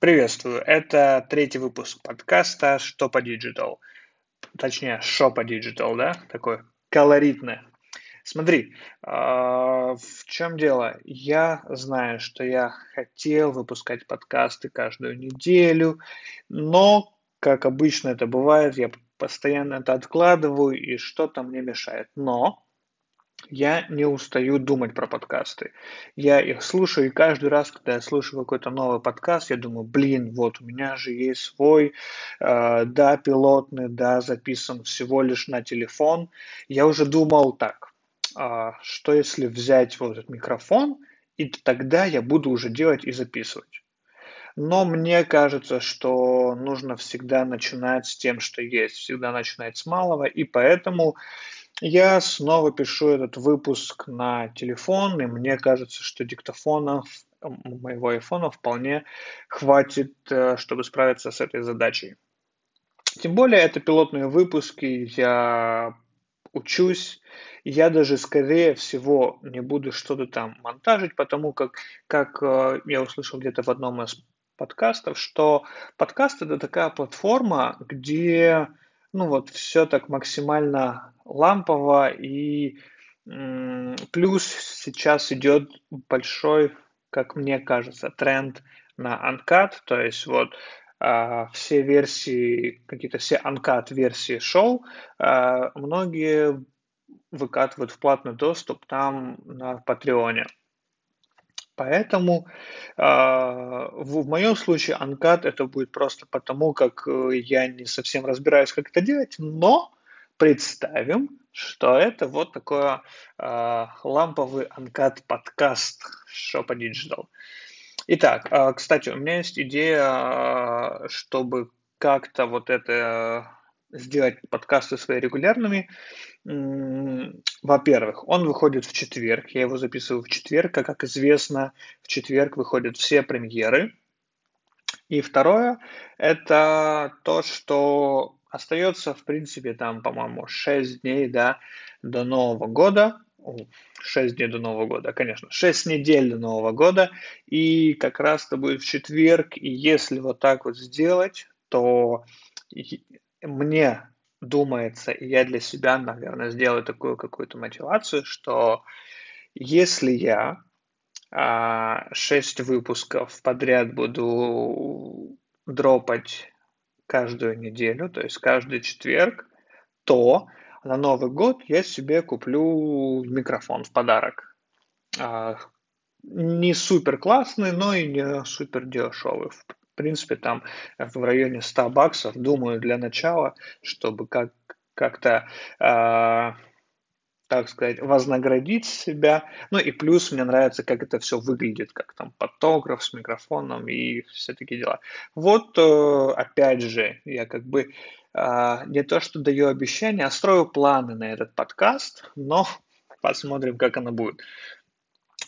Приветствую. Это третий выпуск подкаста «Что по Digital». Точнее, «Шо по Digital», да? Такой колоритный. Смотри, а, в чем дело? Я знаю, что я хотел выпускать подкасты каждую неделю, но, как обычно это бывает, я постоянно это откладываю, и что-то мне мешает. Но я не устаю думать про подкасты. Я их слушаю, и каждый раз, когда я слушаю какой-то новый подкаст, я думаю, блин, вот у меня же есть свой, э, да, пилотный, да, записан всего лишь на телефон. Я уже думал так, э, что если взять вот этот микрофон, и тогда я буду уже делать и записывать. Но мне кажется, что нужно всегда начинать с тем, что есть, всегда начинать с малого, и поэтому я снова пишу этот выпуск на телефон, и мне кажется, что диктофонов моего айфона вполне хватит, э, чтобы справиться с этой задачей. Тем более, это пилотные выпуски, я учусь, я даже, скорее всего, не буду что-то там монтажить, потому как, как э, я услышал где-то в одном из подкастов, что подкаст это такая платформа, где ну вот все так максимально лампово и плюс сейчас идет большой, как мне кажется, тренд на Uncut, то есть вот а, все версии, какие-то все Uncut версии шоу, а, многие выкатывают в платный доступ там на Патреоне. Поэтому э, в, в моем случае Uncut это будет просто потому, как э, я не совсем разбираюсь, как это делать, но представим, что это вот такой э, ламповый Uncut подкаст Shoppa Digital. Итак, э, кстати, у меня есть идея, чтобы как-то вот это сделать подкасты свои регулярными. Во-первых, он выходит в четверг, я его записываю в четверг, а как известно, в четверг выходят все премьеры. И второе, это то, что остается, в принципе, там, по-моему, 6 дней, да, до Нового года. 6 дней до Нового года, конечно, 6 недель до Нового года, и как раз это будет в четверг, и если вот так вот сделать, то мне думается, и я для себя, наверное, сделаю такую какую-то мотивацию, что если я а, 6 выпусков подряд буду дропать каждую неделю, то есть каждый четверг, то на Новый год я себе куплю микрофон в подарок. А, не супер классный, но и не супер дешевый принципе, там в районе 100 баксов, думаю, для начала, чтобы как, как-то, э, так сказать, вознаградить себя. Ну и плюс мне нравится, как это все выглядит, как там фотограф с микрофоном и все такие дела. Вот, э, опять же, я как бы э, не то, что даю обещания, а строю планы на этот подкаст, но посмотрим, как оно будет.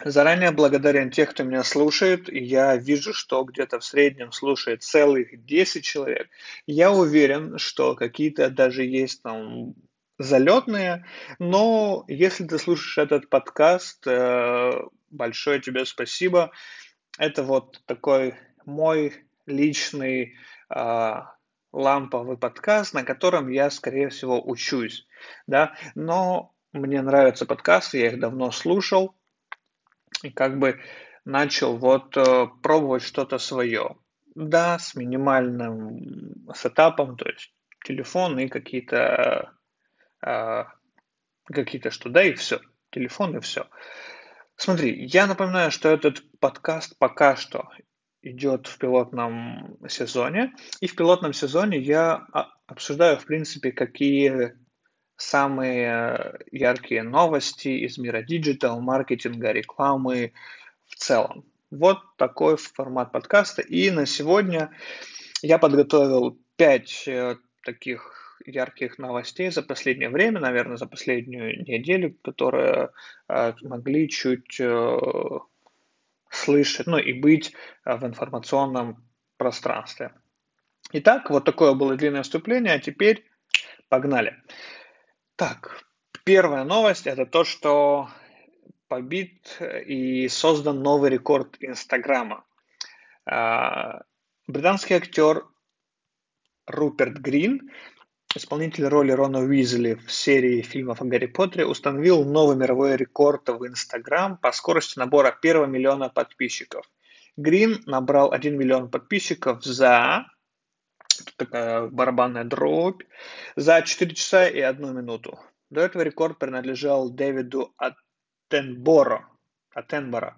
Заранее благодарен тех, кто меня слушает. Я вижу, что где-то в среднем слушает целых 10 человек. Я уверен, что какие-то даже есть там залетные, но если ты слушаешь этот подкаст, э, большое тебе спасибо. Это вот такой мой личный э, ламповый подкаст, на котором я, скорее всего, учусь, да, но мне нравятся подкасты, я их давно слушал, и как бы начал вот э, пробовать что-то свое. Да, с минимальным сетапом, то есть телефон и какие-то э, какие-то что, да, и все. Телефон и все. Смотри, я напоминаю, что этот подкаст пока что идет в пилотном сезоне. И в пилотном сезоне я обсуждаю, в принципе, какие самые э, яркие новости из мира digital, маркетинга, рекламы в целом. Вот такой формат подкаста. И на сегодня я подготовил пять э, таких ярких новостей за последнее время, наверное, за последнюю неделю, которые э, могли чуть слышать, ну и быть в информационном пространстве. Итак, вот такое было длинное вступление, а теперь погнали. Так, первая новость это то, что побит и создан новый рекорд Инстаграма. А, Британский актер Руперт Грин, исполнитель роли Рона Уизли в серии фильмов о Гарри Поттере, установил новый мировой рекорд в Инстаграм по скорости набора первого миллиона подписчиков. Грин набрал 1 миллион подписчиков за такая барабанная дробь за 4 часа и 1 минуту. До этого рекорд принадлежал Дэвиду Аттенборо, Аттенборо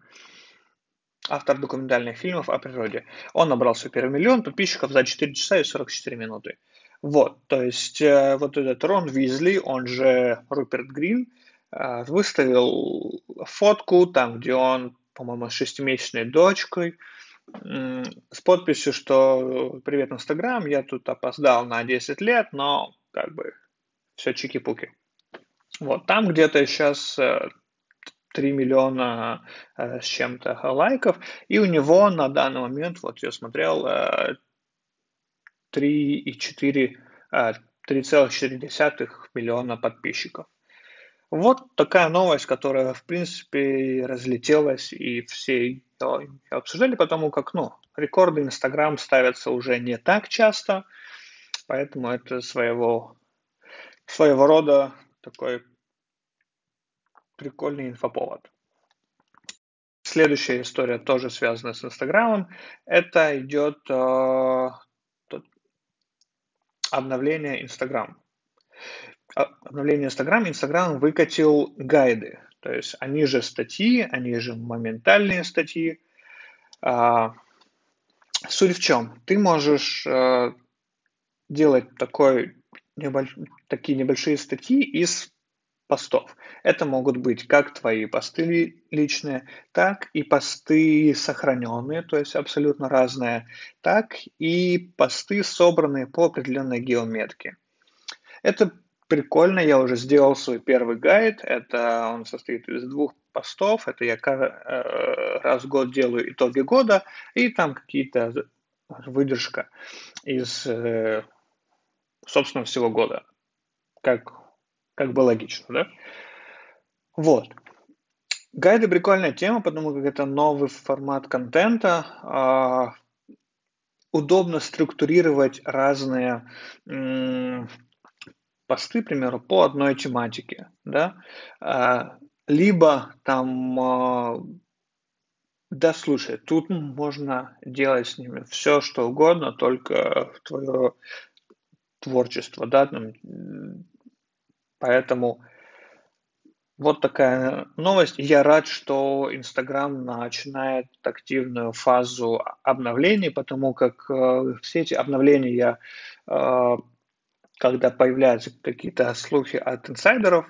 автор документальных фильмов о природе. Он набрал свой первый миллион подписчиков за 4 часа и 44 минуты. Вот, то есть э, вот этот Рон Визли, он же Руперт Грин, э, выставил фотку там, где он, по-моему, с шестимесячной дочкой, с подписью, что «Привет, Инстаграм, я тут опоздал на 10 лет, но как бы все чики-пуки». Вот, там где-то сейчас э, 3 миллиона э, с чем-то лайков, и у него на данный момент, вот я смотрел, 3,4 э, 3,4 э, миллиона подписчиков. Вот такая новость, которая, в принципе, разлетелась, и все ее обсуждали, потому как, ну, рекорды Инстаграм ставятся уже не так часто, поэтому это своего, своего рода такой прикольный инфоповод. Следующая история тоже связана с Инстаграмом. Это идет э, обновление Инстаграм. Обновление Инстаграм. Инстаграм выкатил гайды. То есть они же статьи, они же моментальные статьи. Э, суть в чем? Ты можешь э, делать такой, небольш... такие небольшие статьи из постов. Это могут быть как твои посты личные, так и посты сохраненные, то есть абсолютно разные, так и посты, собранные по определенной геометке. Это прикольно, я уже сделал свой первый гайд, это он состоит из двух постов, это я э, раз в год делаю итоги года, и там какие-то выдержка из, э, собственно, всего года, как как бы логично, да? Вот. Гайды прикольная тема, потому как это новый формат контента. А, удобно структурировать разные посты, к примеру, по одной тематике, да? А, либо там а, да, слушай, тут можно делать с ними все, что угодно, только твое творчество, да, Поэтому вот такая новость. Я рад, что Инстаграм начинает активную фазу обновлений, потому как э, все эти обновления я, э, когда появляются какие-то слухи от инсайдеров,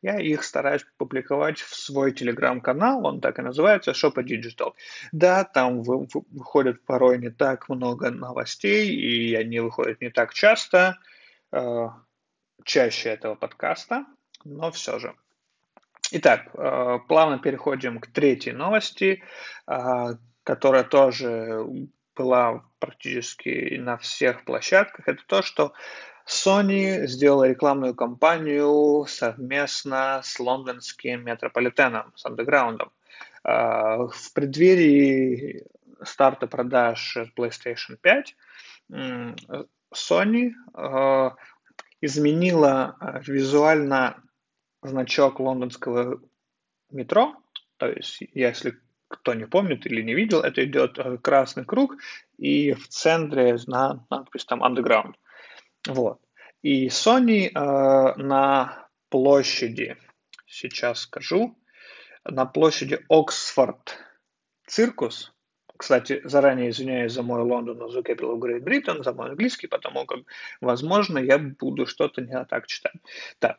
я их стараюсь публиковать в свой телеграм-канал, он так и называется, Shoppa Digital. Да, там выходит порой не так много новостей, и они выходят не так часто, э, чаще этого подкаста, но все же. Итак, э, плавно переходим к третьей новости, э, которая тоже была практически на всех площадках. Это то, что Sony сделала рекламную кампанию совместно с лондонским метрополитеном, с андеграундом. Э, в преддверии старта продаж PlayStation 5 Sony изменила э, визуально значок лондонского метро. То есть, если кто не помнит или не видел, это идет красный круг, и в центре на надпись там Underground. Вот. И Sony э, на площади, сейчас скажу, на площади Oxford Circus, кстати, заранее извиняюсь за мой London the capital of Great Britain, за мой английский, потому как, возможно, я буду что-то не так читать. Так,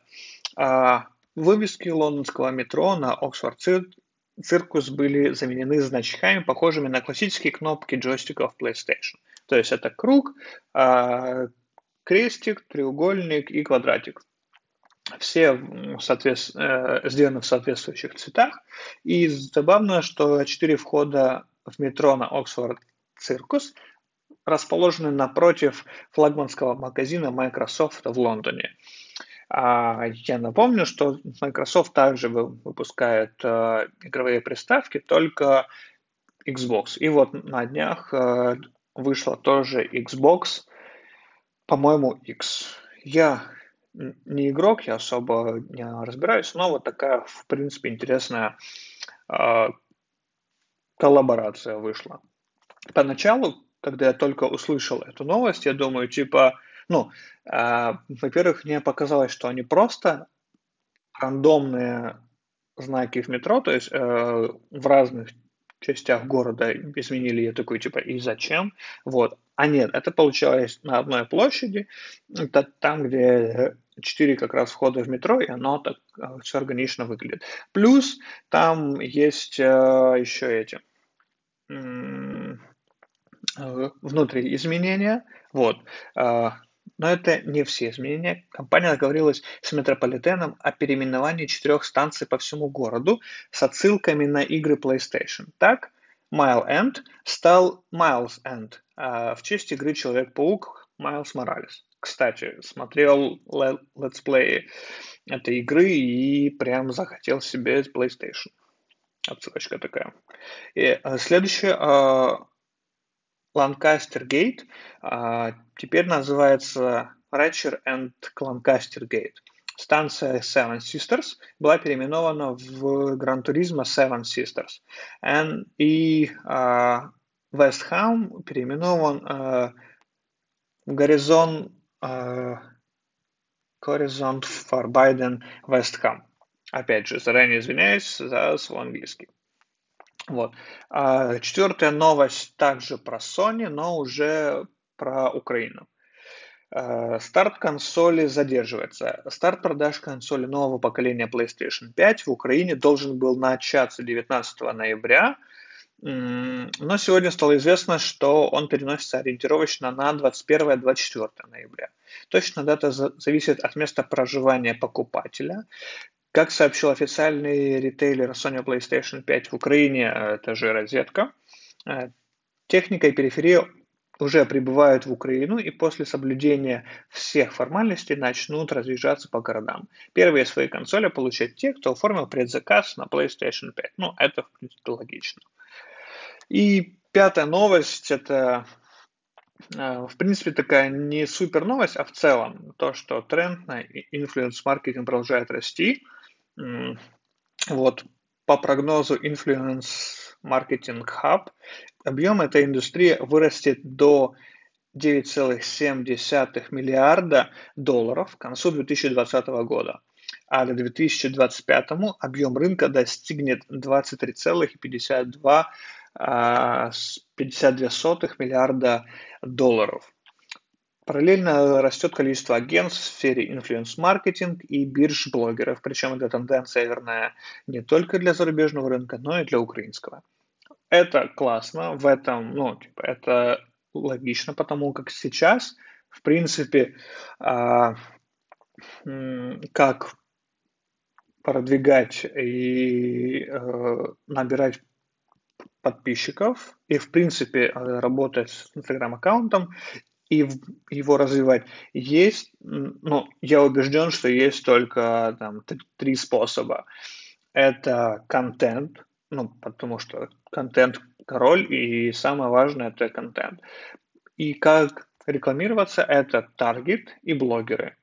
а, вывески лондонского метро на Oxford Circus были заменены значками, похожими на классические кнопки джойстиков PlayStation. То есть это круг, а, крестик, треугольник и квадратик. Все соответ... Э, сделаны в соответствующих цветах. И забавно, что четыре входа в метро на Oxford Circus, расположенный напротив флагманского магазина Microsoft в Лондоне. А я напомню, что Microsoft также выпускает э, игровые приставки, только Xbox. И вот на днях э, вышла тоже Xbox, по-моему, X. Я не игрок, я особо не разбираюсь, но вот такая, в принципе, интересная э, коллаборация вышла. Поначалу, когда я только услышал эту новость, я думаю, типа, ну, э, во-первых, мне показалось, что они просто рандомные знаки в метро, то есть э, в разных частях города изменили, я такой, типа, и зачем? Вот. А нет, это получалось на одной площади, это там, где четыре как раз входа в метро, и оно так э, все органично выглядит. Плюс там есть э, еще эти э, внутри изменения, вот. Э, но это не все изменения. Компания договорилась с метрополитеном о переименовании четырех станций по всему городу с отсылками на игры PlayStation. Так, Mile End стал Miles End а, в честь игры Человек-паук Miles Morales. Кстати, смотрел летсплеи этой игры и прям захотел себе PlayStation. Отсылочка такая. И а, следующее, а, Lancaster Gate а, теперь называется Ratcher and Lancaster Gate. Станция Seven Sisters была переименована в Gran Turismo Seven Sisters. And, и uh, West Ham переименован uh, в Горизон uh, Forbidden West Ham. Опять же, заранее извиняюсь за свой английский. Вот. А четвертая новость также про Sony, но уже про Украину. А, старт консоли задерживается. Старт продаж консоли нового поколения PlayStation 5 в Украине должен был начаться 19 ноября, но сегодня стало известно, что он переносится ориентировочно на 21-24 ноября. Точно дата зависит от места проживания покупателя. Как сообщил официальный ритейлер Sony PlayStation 5 в Украине, это же розетка, э, техника и периферия уже прибывают в Украину и после соблюдения всех формальностей начнут разъезжаться по городам. Первые свои консоли получат те, кто оформил предзаказ на PlayStation 5. Ну, это, в принципе, логично. И пятая новость, это э, в принципе, такая не супер новость, а в целом то, что тренд на инфлюенс-маркетинг продолжает расти – вот по прогнозу Influence Marketing Hub объем этой индустрии вырастет до 9,7 миллиарда долларов к концу 2020 года, а к 2025 объем рынка достигнет 23,52 52 миллиарда долларов. Параллельно растет количество агентств в сфере инфлюенс-маркетинг и бирж блогеров, причем эта тенденция верная не только для зарубежного рынка, но и для украинского. Это классно, в этом, ну, типа, это логично, потому как сейчас, в принципе, а, как продвигать и э, набирать подписчиков и, в принципе, работать с Инстаграм-аккаунтом и его развивать. Есть, ну, я убежден, что есть только там три способа. Это контент, ну, потому что контент король, и самое важное это контент. И как рекламироваться, это таргет и блогеры.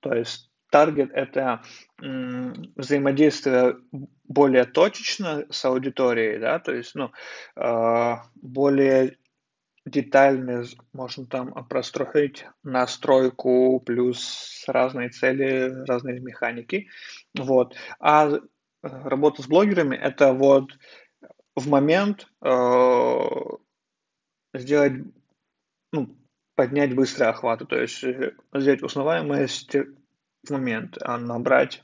То есть таргет это взаимодействие более точечно с аудиторией, да, то есть, ну, э, более детально можно там простроить настройку плюс разные цели, разные механики. Вот. А э, работа с блогерами это вот в момент э, сделать, ну, поднять быстрые охваты, то есть э, взять узнаваемость в момент, а набрать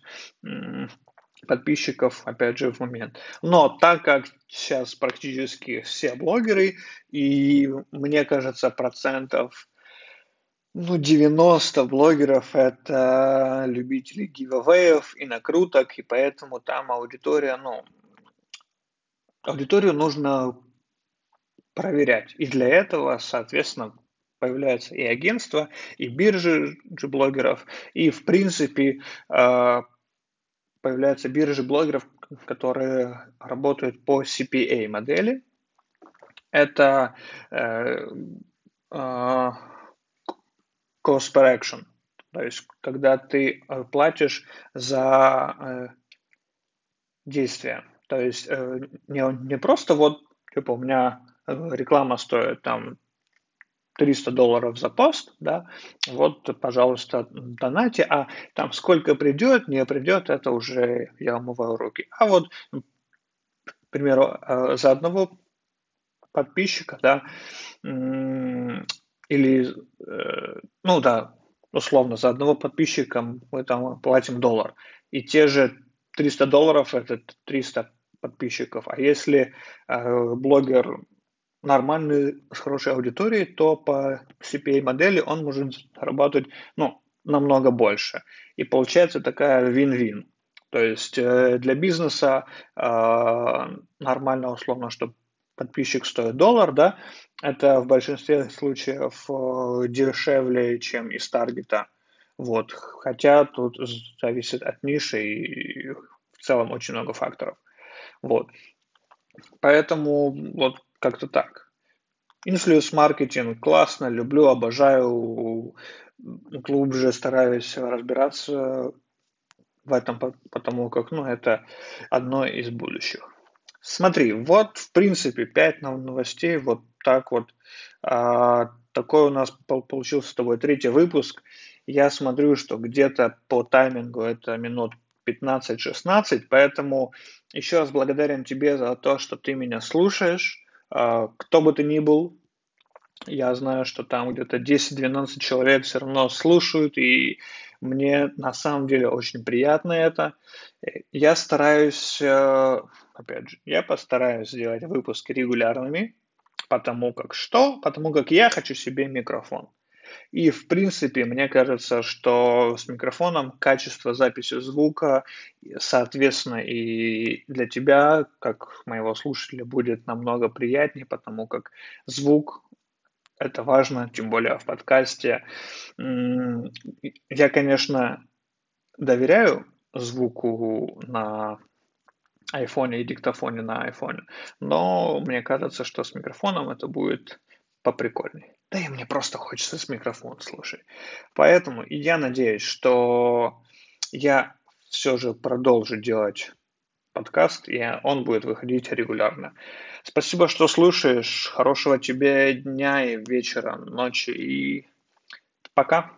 подписчиков, опять же, в момент. Но так как сейчас практически все блогеры, и мне кажется, процентов ну, 90 блогеров это любители гивэвеев и накруток, и поэтому там аудитория, ну, аудиторию нужно проверять. И для этого, соответственно, появляются и агентства, и биржи блогеров, и, в принципе, а, появляются биржи блогеров, которые работают по CPA модели. Это э, э, cost per action, то есть когда ты э, платишь за э, действие. То есть не, не просто вот, типа, у меня реклама стоит там 300 долларов за пост, да, вот, пожалуйста, донате, а там сколько придет, не придет, это уже я умываю руки. А вот, к примеру, за одного подписчика, да, или, ну да, условно, за одного подписчика мы там платим доллар. И те же 300 долларов – это 300 подписчиков. А если э, блогер нормальный, с хорошей аудиторией, то по CPA-модели он может зарабатывать ну, намного больше. И получается такая вин-вин. То есть э, для бизнеса э, нормально, условно, что подписчик стоит доллар, да, это в большинстве случаев э, дешевле, чем из таргета. Вот. Хотя тут зависит от ниши и в целом очень много факторов. Вот. Поэтому вот как-то так. Инфлюенс-маркетинг классно, люблю, обожаю, глубже стараюсь разбираться в этом, потому как ну, это одно из будущих. Смотри, вот в принципе 5 новостей, вот так вот. А, такой у нас получился с тобой третий выпуск. Я смотрю, что где-то по таймингу это минут 15-16, поэтому еще раз благодарен тебе за то, что ты меня слушаешь. А, кто бы ты ни был, я знаю, что там где-то 10-12 человек все равно слушают, и мне на самом деле очень приятно это. Я стараюсь, э, опять же, я постараюсь сделать выпуски регулярными, потому как что? Потому как я хочу себе микрофон. И, в принципе, мне кажется, что с микрофоном качество записи звука, соответственно, и для тебя, как моего слушателя, будет намного приятнее, потому как звук это важно, тем более в подкасте. Я, конечно, доверяю звуку на айфоне и диктофоне на айфоне, но мне кажется, что с микрофоном это будет поприкольнее. Да и мне просто хочется с микрофоном слушать. Поэтому я надеюсь, что я все же продолжу делать подкаст, и он будет выходить регулярно. Спасибо, что слушаешь. Хорошего тебе дня и вечера, ночи и пока.